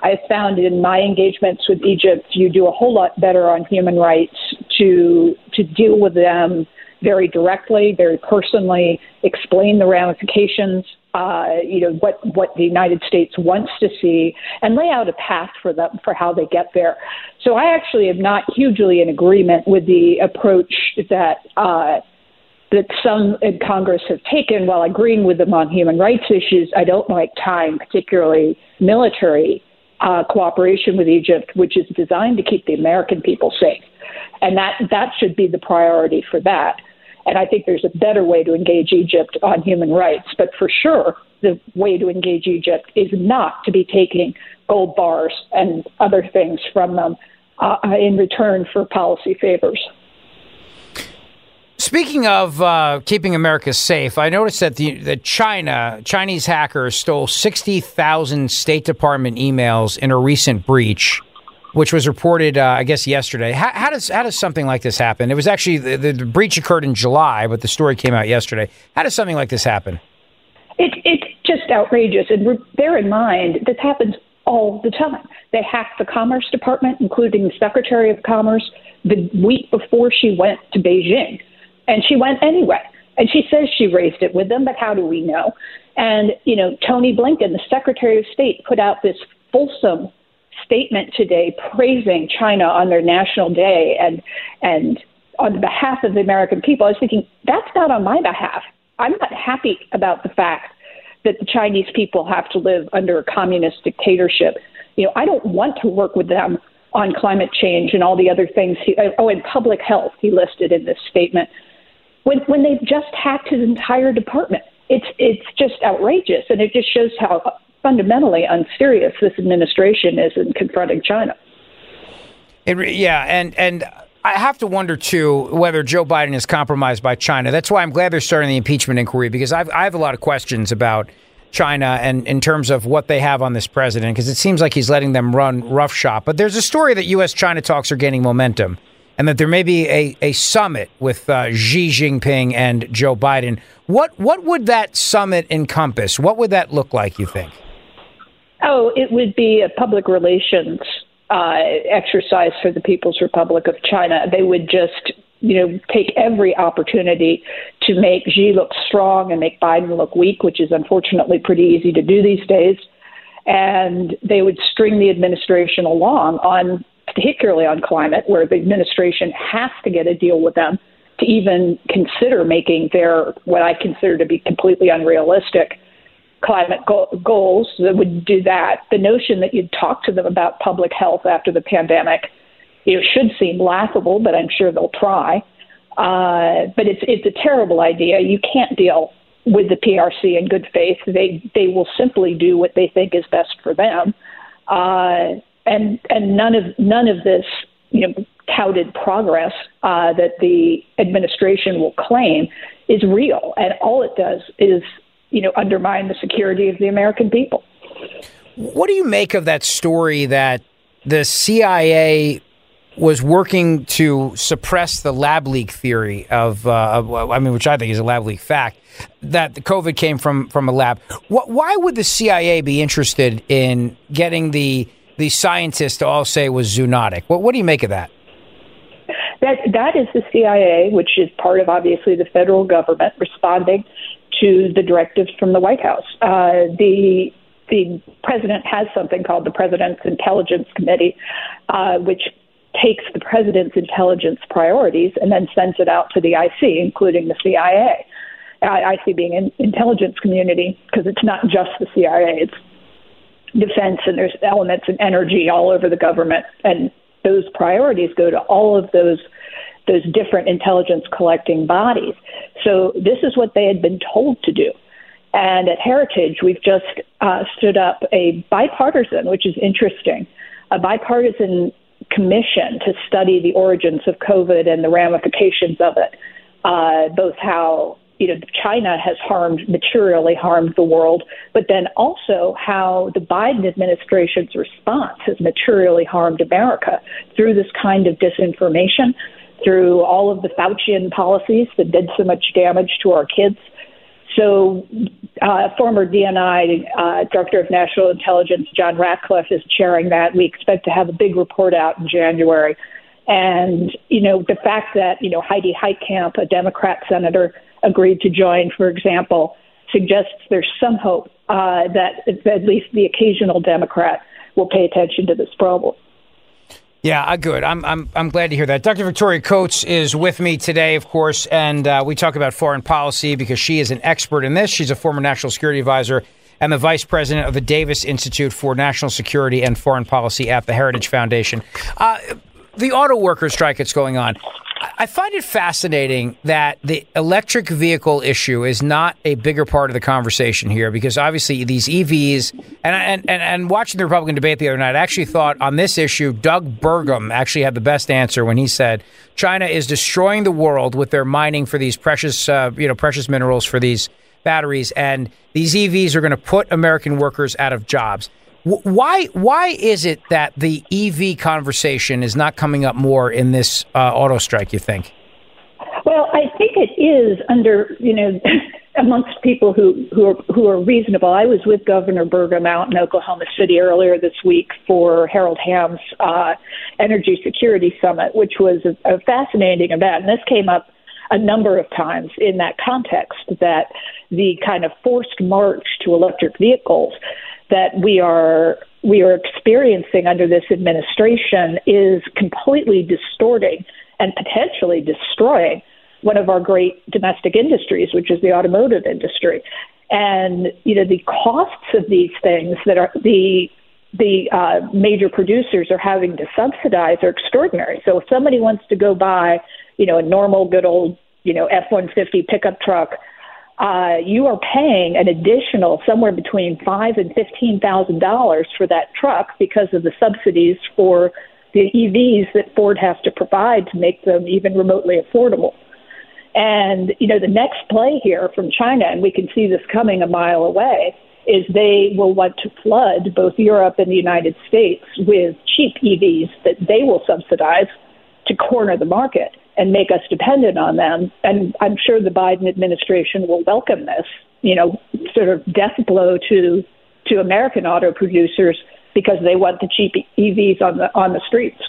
Speaker 23: I found in my engagements with Egypt, you do a whole lot better on human rights to to deal with them very directly, very personally, explain the ramifications, uh, you know, what, what the United States wants to see, and lay out a path for them for how they get there. So I actually am not hugely in agreement with the approach that uh, that some in Congress have taken. While agreeing with them on human rights issues, I don't like tying particularly military uh, cooperation with Egypt, which is designed to keep the American people safe, and that that should be the priority for that. And I think there's a better way to engage Egypt on human rights. But for sure, the way to engage Egypt is not to be taking gold bars and other things from them uh, in return for policy favors.
Speaker 8: Speaking of uh, keeping America safe, I noticed that the that China Chinese hackers stole sixty thousand State Department emails in a recent breach, which was reported, uh, I guess, yesterday. How, how, does how does something like this happen? It was actually the, the, breach occurred in July, but the story came out yesterday. How does something like this happen?
Speaker 23: It, it's just outrageous, and bear in mind this happens all the time. They hacked the Commerce Department, including the Secretary of Commerce, the week before she went to Beijing, and she went anyway. And she says she raised it with them, but how do we know? And you know, Tony Blinken, the Secretary of State, put out this fulsome statement today praising China on their national day and and on behalf of the American people. I was thinking that's not on my behalf. I'm not happy about the fact that the Chinese people have to live under a communist dictatorship. You know, I don't want to work with them on climate change and all the other things. He, oh, and public health he listed in this statement. When when they've just hacked his entire department, it's it's just outrageous, and it just shows how fundamentally unserious this administration is in confronting China.
Speaker 8: It, yeah, and and I have to wonder too whether Joe Biden is compromised by China. That's why I'm glad they're starting the impeachment inquiry because I've, I have a lot of questions about China and in terms of what they have on this president because it seems like he's letting them run roughshod. But there's a story that U.S. China talks are gaining momentum and that there may be a, a summit with uh, Xi Jinping and Joe Biden. What what would that summit encompass? What would that look like? You think?
Speaker 23: Oh, it would be a public relations uh, exercise for the People's Republic of China. They would just, you know, take every opportunity to make Xi look strong and make Biden look weak, which is unfortunately pretty easy to do these days. And they would string the administration along on, particularly on climate, where the administration has to get a deal with them to even consider making their what I consider to be completely unrealistic climate go- goals that would do that. The notion that you'd talk to them about public health after the pandemic, you know, should seem laughable, but I'm sure they'll try. Uh, but it's it's a terrible idea. You can't deal with the PRC in good faith. They they will simply do what they think is best for them, uh, and and none of none of this you know touted progress uh, that the administration will claim is real, and all it does is you know, undermine the security of the American people.
Speaker 8: What do you make of that story that the CIA was working to suppress the lab leak theory of, uh, of, I mean, which I think is a lab leak fact, that the COVID came from from a lab. Why would the CIA be interested in getting the the scientists all say was zoonotic? What, what do you make of that?
Speaker 23: That that is the CIA, which is part of obviously the federal government, responding to the directives from the White House. Uh, the the president has something called the President's Intelligence Committee, uh, which takes the president's intelligence priorities and then sends it out to the IC, including the CIA. IC being an intelligence community because it's not just the CIA; it's defense and there's elements in energy all over the government, and those priorities go to all of those those different intelligence collecting bodies. So this is what they had been told to do. And at Heritage, we've just uh, stood up a bipartisan, which is interesting, a bipartisan commission to study the origins of COVID and the ramifications of it, uh, both how you know China has harmed materially harmed the world, but then also how the Biden administration's response has materially harmed America through this kind of disinformation through all of the Faucian policies that did so much damage to our kids. So, uh, former DNI uh, Director of National Intelligence John Ratcliffe is chairing that. We expect to have a big report out in January. And, you know, the fact that, you know, Heidi Heitkamp, a Democrat senator, agreed to join, for example, suggests there's some hope uh, that at least the occasional Democrat will pay attention to this problem.
Speaker 8: Yeah, uh, good. I'm, I'm, I'm glad to hear that. Dr. Victoria Coates is with me today, of course, and uh, we talk about foreign policy because she is an expert in this. She's a former national security advisor and the vice president of the Davis Institute for National Security and Foreign Policy at the Heritage Foundation. Uh, the auto worker strike that's going on. I find it fascinating that the electric vehicle issue is not a bigger part of the conversation here because obviously these EVs and and and, and watching the Republican debate the other night, I actually thought on this issue, Doug Burgum actually had the best answer when he said China is destroying the world with their mining for these precious uh, you know precious minerals for these batteries, and these EVs are going to put American workers out of jobs. Why why is it that the EV conversation is not coming up more in this uh, auto strike? You think?
Speaker 23: Well, I think it is under you know amongst people who who are who are reasonable. I was with Governor Burgum out in Oklahoma City earlier this week for Harold Hamm's uh, Energy Security Summit, which was a, a fascinating event. And this came up a number of times in that context that the kind of forced march to electric vehicles that we are we are experiencing under this administration is completely distorting and potentially destroying one of our great domestic industries, which is the automotive industry. And you know the costs of these things that are the the uh, major producers are having to subsidize are extraordinary. So if somebody wants to go buy, you know, a normal good old, you know, F-150 pickup truck, uh, you are paying an additional somewhere between five and fifteen thousand dollars for that truck because of the subsidies for the EVs that Ford has to provide to make them even remotely affordable. And, you know, the next play here from China, and we can see this coming a mile away, is they will want to flood both Europe and the United States with cheap EVs that they will subsidize to corner the market and make us dependent on them. And I'm sure the Biden administration will welcome this, you know, sort of death blow to to American auto producers because they want the cheap EVs on the on the streets.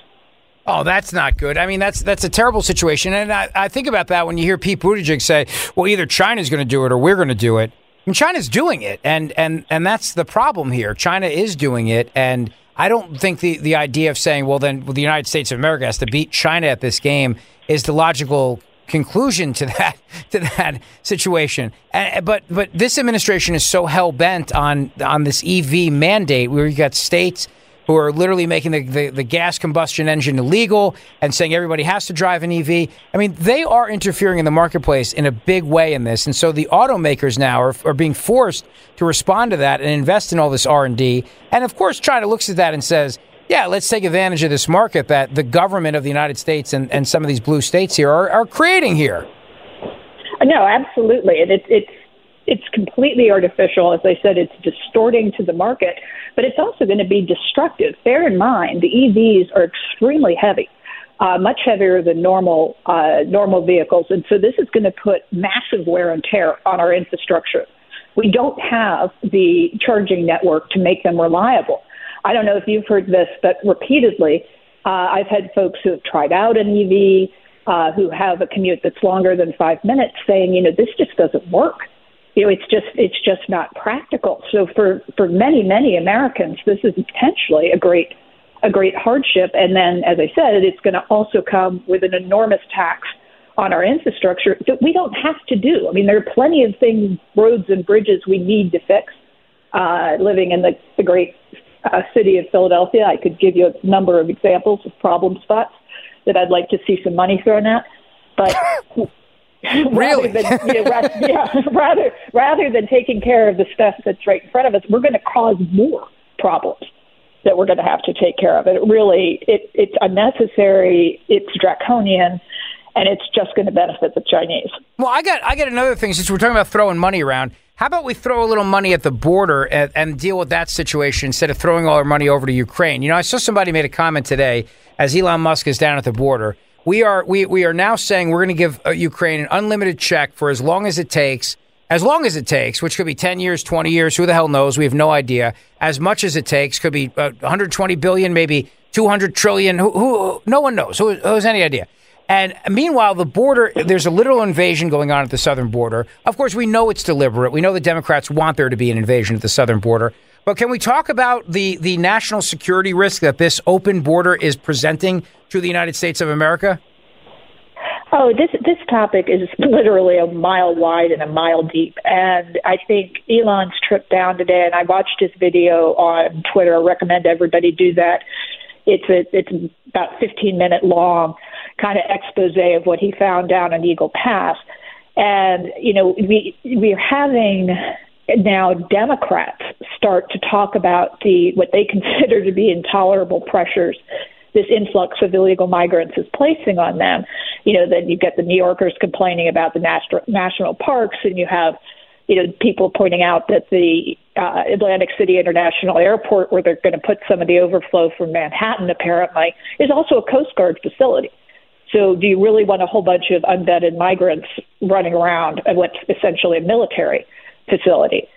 Speaker 8: Oh, that's not good. I mean, that's that's a terrible situation. And I, I think about that when you hear Pete Buttigieg say, "Well, either China's going to do it or we're going to do it." I mean, China's doing it, and and and that's the problem here. China is doing it, and I don't think the the idea of saying, "Well, then well, the United States of America has to beat China at this game," is the logical conclusion to that to that situation. Uh, but but this administration is so hell bent on on this EV mandate, where you got states who are literally making the, the, the, gas combustion engine illegal and saying everybody has to drive an EV. I mean, they are interfering in the marketplace in a big way in this. And so the automakers now are, are being forced to respond to that and invest in all this R&D. And of course, China looks at that and says, yeah, let's take advantage of this market that the government of the United States and, and some of these blue states here are, are creating here.
Speaker 23: No, absolutely. And it, it's it's completely artificial. As I said, it's distorting to the market, but it's also going to be destructive. Bear in mind, the EVs are extremely heavy. Uh, much heavier than normal uh, normal vehicles, and so this is going to put massive wear and tear on our infrastructure. We don't have the charging network to make them reliable. I don't know if you've heard this, but repeatedly, uh, I've had folks who have tried out an EV, uh, who have a commute that's longer than five minutes, saying, you know, this just doesn't work you know, it's just it's just not practical. So for for many many Americans, this is potentially a great a great hardship. And then, as I said, it's going to also come with an enormous tax on our infrastructure that we don't have to do. I mean, there are plenty of things, roads and bridges we need to fix. Uh, living in the, the great uh, city of Philadelphia, I could give you a number of examples of problem spots that I'd like to see some money thrown at. But
Speaker 8: really?
Speaker 23: rather than, you know, rather, yeah, rather rather than taking care of the stuff that's right in front of us, we're going to cause more problems that we're going to have to take care of. It really, it, it's unnecessary. It's draconian. And it's just going to benefit the Chinese.
Speaker 8: Well, I got I got another thing since we're talking about throwing money around. How about we throw a little money at the border and, and, deal with that situation instead of throwing all our money over to Ukraine? You know, I saw somebody made a comment today as Elon Musk is down at the border we are we we are now saying we're going to give uh, Ukraine an unlimited check for as long as it takes, as long as it takes, which could be ten years, twenty years, who the hell knows? We have no idea. As much as it takes, could be uh, 120 billion, maybe 200 trillion. Who, who no one knows. Who, who has any idea? And meanwhile, the border, there's a literal invasion going on at the southern border. Of course, we know it's deliberate. We know the Democrats want there to be an invasion at the southern border. But can we talk about the, the national security risk that this open border is presenting to the United States of America?
Speaker 23: Oh, this this topic is literally a mile wide and a mile deep, and I think Elon's trip down today, and I watched his video on Twitter. I recommend everybody do that. It's a it's about 15 minute long, kind of expose of what he found down in Eagle Pass, and you know we we're having now Democrats start to talk about the what they consider to be intolerable pressures this influx of illegal migrants is placing on them. You know, then you get the New Yorkers complaining about the national national parks, and you have you know, people pointing out that the uh, Atlantic City International Airport, where they're going to put some of the overflow from Manhattan, apparently, is also a Coast Guard facility. So, do you really want a whole bunch of unvetted migrants running around at what's essentially a military facility?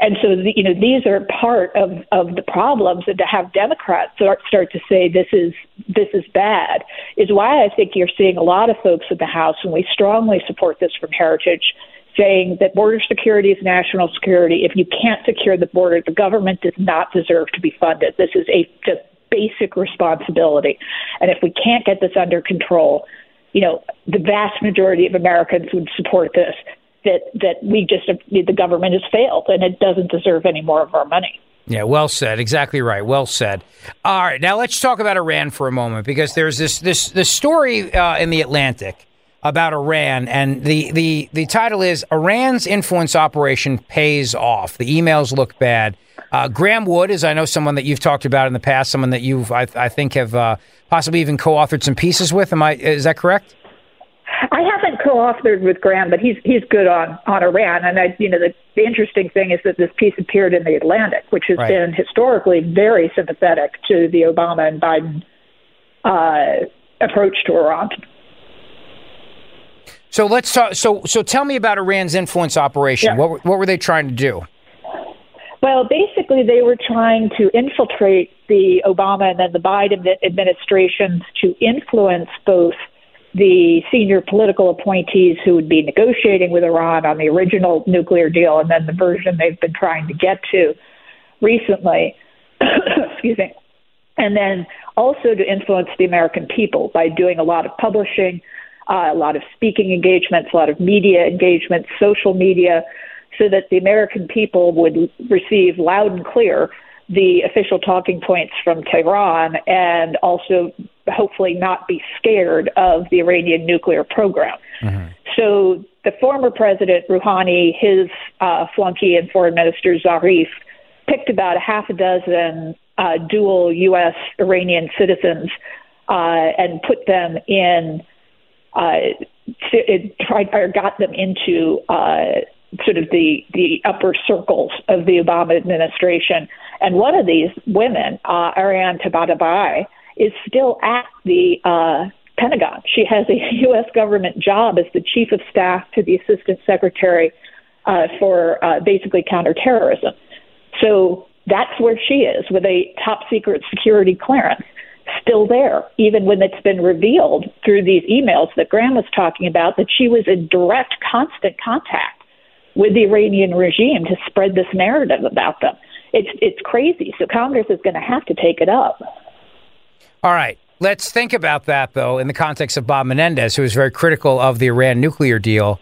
Speaker 23: And so, the, you know, these are part of, of the problems. And to have Democrats start, start to say this is this is bad is why I think you're seeing a lot of folks in the House, and we strongly support this from Heritage, saying that border security is national security. If you can't secure the border, the government does not deserve to be funded. This is a just basic responsibility. And if we can't get this under control, you know, the vast majority of Americans would support this. That that we just the government has failed and it doesn't deserve any more of our money.
Speaker 8: Yeah, well said. Exactly right. Well said. All right, now let's talk about Iran for a moment because there's this this this story uh, in the Atlantic about Iran, and the, the, the title is Iran's Influence Operation Pays Off. The emails look bad. Uh, Graeme Wood is, I know, someone that you've talked about in the past, someone that you've, I, I think, have uh, possibly even co authored some pieces with. Am I, is that correct?
Speaker 23: I haven't co-authored with Graeme, but he's he's good on on Iran. And I, you know, the, the interesting thing is that this piece appeared in the Atlantic, which has right. been historically very sympathetic to the Obama and Biden uh, approach to Iran.
Speaker 8: So let's talk. So so tell me about Iran's influence operation. Yeah. What what were they trying to do?
Speaker 23: Well, basically, they were trying to infiltrate the Obama and then the Biden administrations to influence both the senior political appointees who would be negotiating with Iran on the original nuclear deal and then the version they've been trying to get to recently. Excuse me. And then also to influence the American people by doing a lot of publishing uh, a lot of speaking engagements, a lot of media engagements, social media, so that the American people would receive loud and clear the official talking points from Tehran and also hopefully not be scared of the Iranian nuclear program. Mm-hmm. So the former president Rouhani, his uh, flunky and foreign minister Zarif, picked about a half a dozen uh, dual U.S. Iranian citizens uh, and put them in uh, it tried or got them into uh, sort of the the upper circles of the Obama administration. And one of these women, uh, Ariane Tabatabai, is still at the uh, Pentagon. She has a U.S. government job as the chief of staff to the assistant secretary uh, for uh, basically counterterrorism. So that's where she is with a top secret security clearance still there, even when it's been revealed through these emails that Graeme was talking about that she was in direct, constant contact with the Iranian regime to spread this narrative about them. It's it's crazy. So Congress is going to have to take it up.
Speaker 8: All right. Let's think about that, though, in the context of Bob Menendez, who is very critical of the Iran nuclear deal.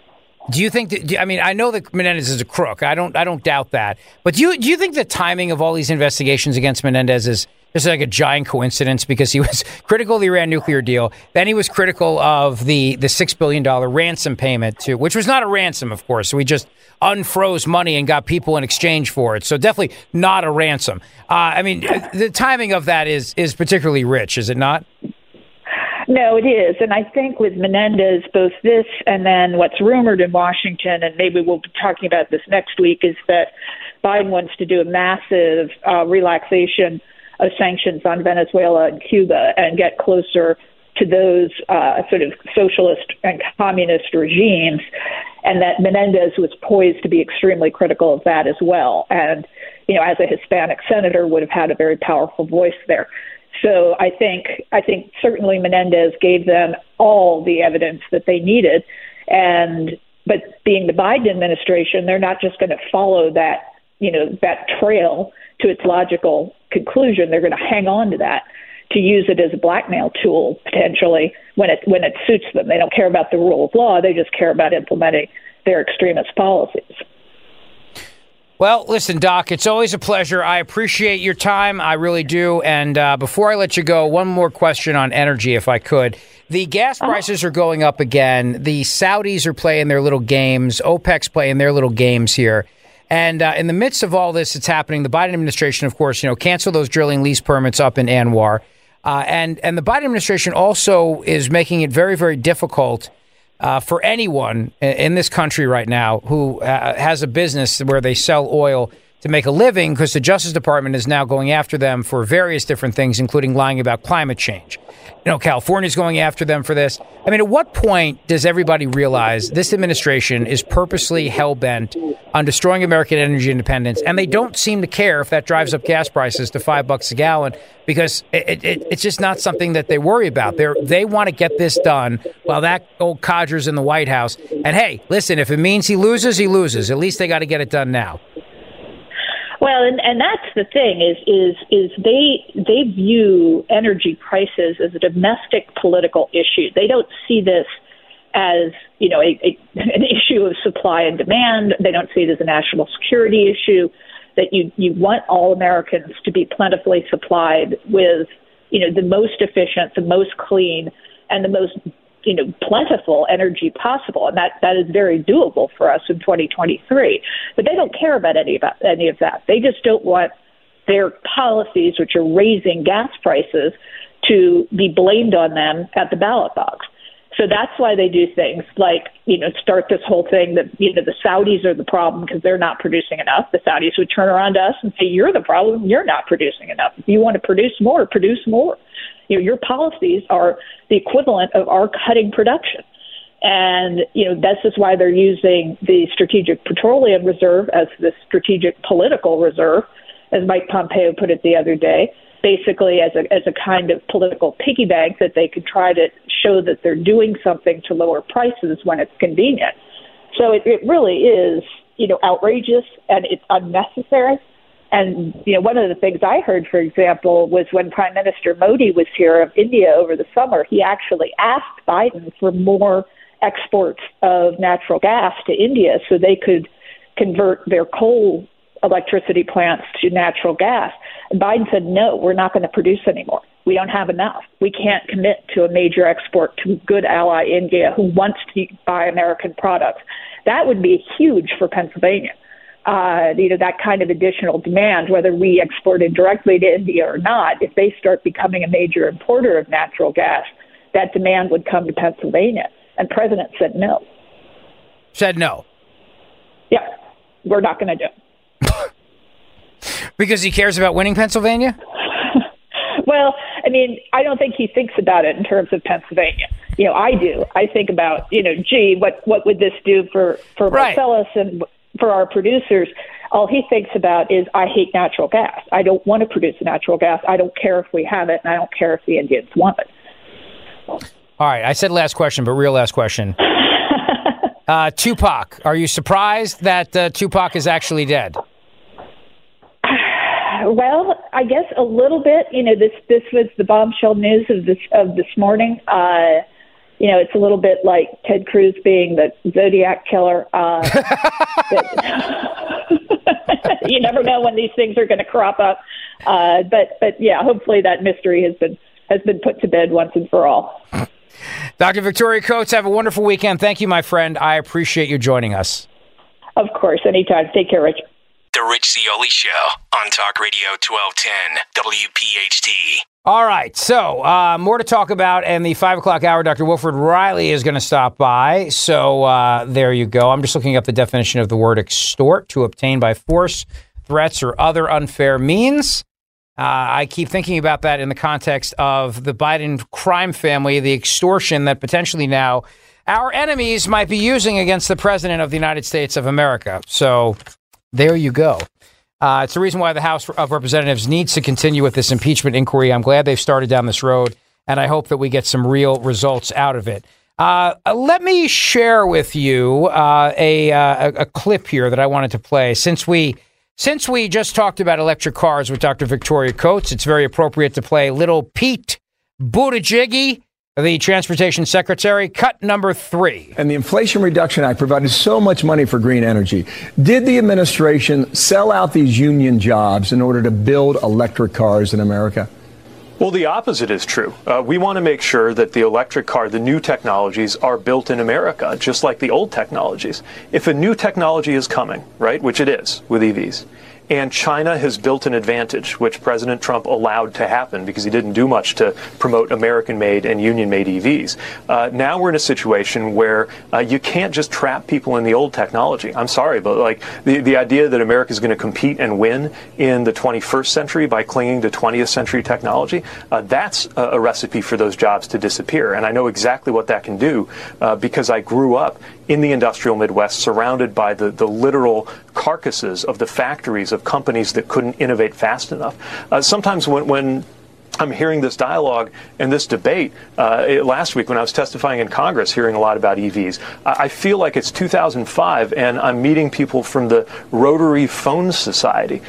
Speaker 8: Do you think? I mean, I know that Menendez is a crook. I don't. I don't doubt that. But do you do you think the timing of all these investigations against Menendez is this is like a giant coincidence because he was critical of the Iran nuclear deal. Then he was critical of the the six billion dollar ransom payment too, which was not a ransom, of course. We just unfroze money and got people in exchange for it. So definitely not a ransom. Uh, I mean, the timing of that is is particularly rich, is it not?
Speaker 23: No, it is. And I think with Menendez, both this and then what's rumored in Washington, and maybe we'll be talking about this next week, is that Biden wants to do a massive uh, relaxation of sanctions on Venezuela and Cuba and get closer to those uh, sort of socialist and communist regimes, and that Menendez was poised to be extremely critical of that as well. And, you know, as a Hispanic senator, would have had a very powerful voice there. So I think I think certainly Menendez gave them all the evidence that they needed, and but being the Biden administration, they're not just going to follow that you know that trail to its logical conclusion, they're going to hang on to that to use it as a blackmail tool potentially when it when it suits them. They don't care about the rule of law; they just care about implementing their extremist policies.
Speaker 8: Well, listen, Doc, it's always a pleasure. I appreciate your time. I really do. And uh, before I let you go, one more question on energy, if I could. The gas uh-huh. prices are going up again. The Saudis are playing their little games. OPEC's playing their little games here. And uh, in the midst of all this that's happening, the Biden administration, of course, you know, canceled those drilling lease permits up in ANWR. Uh, and, and the Biden administration also is making it very, very difficult uh, for anyone in this country right now who uh, has a business where they sell oil to make a living because the Justice Department is now going after them for various different things, including lying about climate change. You know, California's going after them for this. I mean, at what point does everybody realize this administration is purposely hell bent on destroying American energy independence, and they don't seem to care if that drives up gas prices to five bucks a gallon because it, it, it's just not something that they worry about. They they want to get this done while that old codger's in the White House. And hey, listen, if it means he loses, he loses. At least they got to get it done now.
Speaker 23: Well, and, and that's the thing is is is they they view energy prices as a domestic political issue. They don't see this as you know a, a, an issue of supply and demand. They don't see it as a national security issue. That you you want all Americans to be plentifully supplied with you know the most efficient, the most clean, and the most you know plentiful energy possible, and that that is very doable for us in 2023. But they don't care about any about any of that. They just don't want their policies, which are raising gas prices, to be blamed on them at the ballot box. So that's why they do things like, you know, start this whole thing that, you know, the Saudis are the problem because they're not producing enough. The Saudis would turn around to us and say, you're the problem. You're not producing enough. If you want to produce more, produce more. You know, your policies are the equivalent of our cutting production. And, you know, this is why they're using the Strategic Petroleum Reserve as the strategic political reserve, as Mike Pompeo put it the other day, basically as a, as a kind of political piggy bank that they could try to show that they're doing something to lower prices when it's convenient. So it, it really is, you know, outrageous and it's unnecessary. And you know, one of the things I heard, for example, was when Prime Minister Modi was here of India over the summer, he actually asked Biden for more exports of natural gas to India so they could convert their coal electricity plants to natural gas. And Biden said, no, we're not going to produce anymore. We don't have enough. We can't commit to a major export to a good ally India who wants to buy American products. That would be huge for Pennsylvania. Uh, you know, that kind of additional demand, whether we export it directly to India or not, if they start becoming a major importer of natural gas, that demand would come to Pennsylvania. And President said no.
Speaker 8: Said no.
Speaker 23: Yeah, we're not going to do it.
Speaker 8: Because he cares about winning Pennsylvania?
Speaker 23: Well, I mean, I don't think he thinks about it in terms of Pennsylvania. You know, I do. I think about, you know, gee, what what would this do for for
Speaker 8: Right.
Speaker 23: Marcellus and for our producers? All he thinks about is, I hate natural gas. I don't want to produce natural gas. I don't care if we have it, and I don't care if the Indians want it.
Speaker 8: All right, I said last question, but real last question. Uh, Tupac, are you surprised that uh, Tupac is actually dead?
Speaker 23: Well, I guess a little bit. You know, this this was the bombshell news of this of this morning. Uh, you know, it's a little bit like Ted Cruz being the Zodiac killer. Uh, that- you never know when these things are going to crop up. Uh, but but yeah, hopefully that mystery has been has been put to bed once and for all.
Speaker 8: Dr. Victoria Coates, have a wonderful weekend. Thank you, my friend. I appreciate you joining us.
Speaker 23: Of course, anytime. Take care, Rich.
Speaker 7: The Rich Zeoli Show on Talk Radio 1210 WPHT.
Speaker 8: All right, so uh, more to talk about, and the five o'clock hour, Dr. Wilfred Reilly is going to stop by. So uh, there you go. I'm just looking up the definition of the word extort to obtain by force, threats, or other unfair means. Uh, I keep thinking about that in the context of the Biden crime family, the extortion that potentially now our enemies might be using against the president of the United States of America. So there you go. Uh, it's the reason why the House of Representatives needs to continue with this impeachment inquiry. I'm glad they've started down this road, and I hope that we get some real results out of it. Uh, uh, let me share with you uh, a, uh, a clip here that I wanted to play. Since we since we just talked about electric cars with Dr. Victoria Coates, it's very appropriate to play Little Pete Buttigieg, the Transportation Secretary, cut number three.
Speaker 24: And the Inflation Reduction Act provided so much money for green energy. Did the administration sell out these union jobs in order to build electric cars in America?
Speaker 25: Well, the opposite is true. Uh, we want to make sure that the electric car, the new technologies, are built in America, just like the old technologies. If a new technology is coming, right, which it is with EVs, And China has built an advantage, which President Trump allowed to happen because he didn't do much to promote American made and union made EVs. Uh, now we're in a situation where uh, you can't just trap people in the old technology. I'm sorry, but like the, the idea that America is going to compete and win in the 21st century by clinging to 20th century technology, uh, that's a, a, recipe for those jobs to disappear. And I know exactly what that can do uh, because I grew up in the industrial Midwest surrounded by the, the literal carcasses of the factories of companies that couldn't innovate fast enough. Uh, sometimes when, when I'm hearing this dialogue and this debate uh, last week when I was testifying in Congress, hearing a lot about EVs. I feel like it's 2005 and I'm meeting people from the Rotary Phone Society.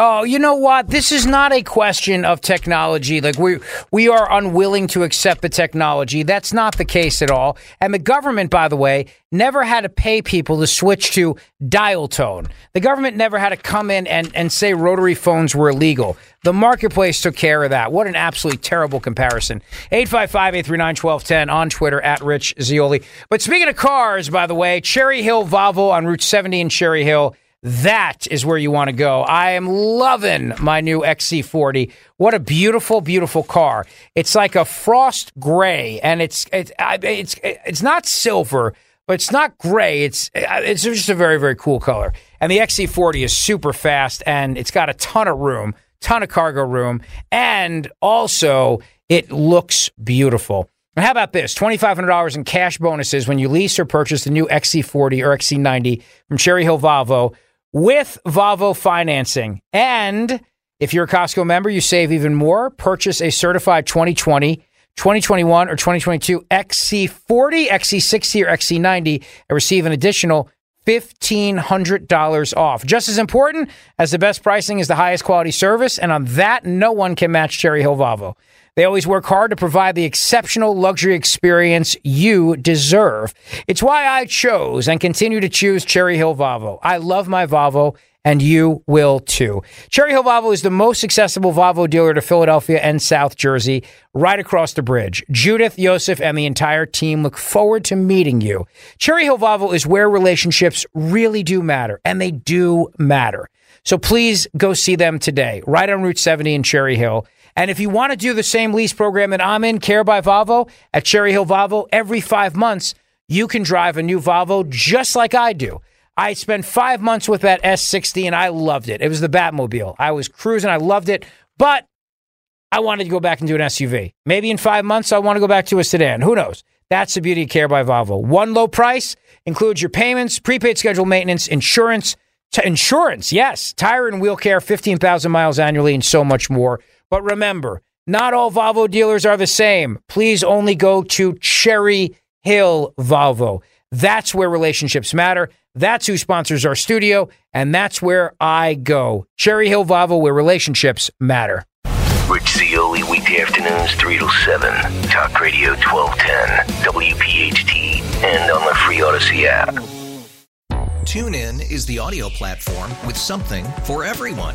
Speaker 8: Oh, you know what? This is not a question of technology. Like we we are unwilling to accept the technology. That's not the case at all. And the government, by the way, never had to pay people to switch to dial tone. The government never had to come in and, and say rotary phones were illegal. The marketplace took care of that. What an absolutely terrible comparison. 855-839-1210 on Twitter at Rich Zeoli. But speaking of cars, by the way, Cherry Hill Volvo on Route 70 in Cherry Hill that is where you want to go. I am loving my new XC40. What a beautiful, beautiful car. It's like a frost gray, and it's it's it's it's not silver, but it's not gray. It's it's just a very very cool color. And the XC40 is super fast, and it's got a ton of room, ton of cargo room, and also it looks beautiful. Now, how about this? $2,500 in cash bonuses when you lease or purchase the new XC40 or XC90 from Cherry Hill Volvo with Volvo financing. And if you're a Costco member, you save even more. Purchase a certified 2020, 2021, or 2022 XC40, XC60, or XC90 and receive an additional $1,500 off. Just as important as the best pricing is the highest quality service. And on that, no one can match Cherry Hill Volvo. They always work hard to provide the exceptional luxury experience you deserve. It's why I chose and continue to choose Cherry Hill Volvo. I love my Volvo and you will too. Cherry Hill Volvo is the most accessible Volvo dealer to Philadelphia and South Jersey, right across the bridge. Judith, Yosef, and the entire team look forward to meeting you. Cherry Hill Volvo is where relationships really do matter, and they do matter. So please go see them today, right on Route 70 in Cherry Hill. And if you want to do the same lease program that I'm in, Care by Volvo at Cherry Hill Volvo, every five months, you can drive a new Volvo just like I do. I spent five months with that S60 and I loved it. It was the Batmobile. I was cruising, I loved it, but I wanted to go back and do an SUV. Maybe in five months, I want to go back to a sedan. Who knows? That's the beauty of Care by Volvo. One low price includes your payments, prepaid schedule maintenance, insurance, t- insurance, yes, tire and wheel care, 15,000 miles annually, and so much more. But remember, not all Volvo dealers are the same. Please only go to Cherry Hill Volvo. That's where relationships matter. That's who sponsors our studio, and that's where I go. Cherry Hill Volvo, where relationships matter.
Speaker 7: Rich Zeoli, weekday afternoons, 3 to 7. Talk Radio 1210, WPHT, and on the free Audacy app.
Speaker 3: TuneIn is the audio platform with something for everyone.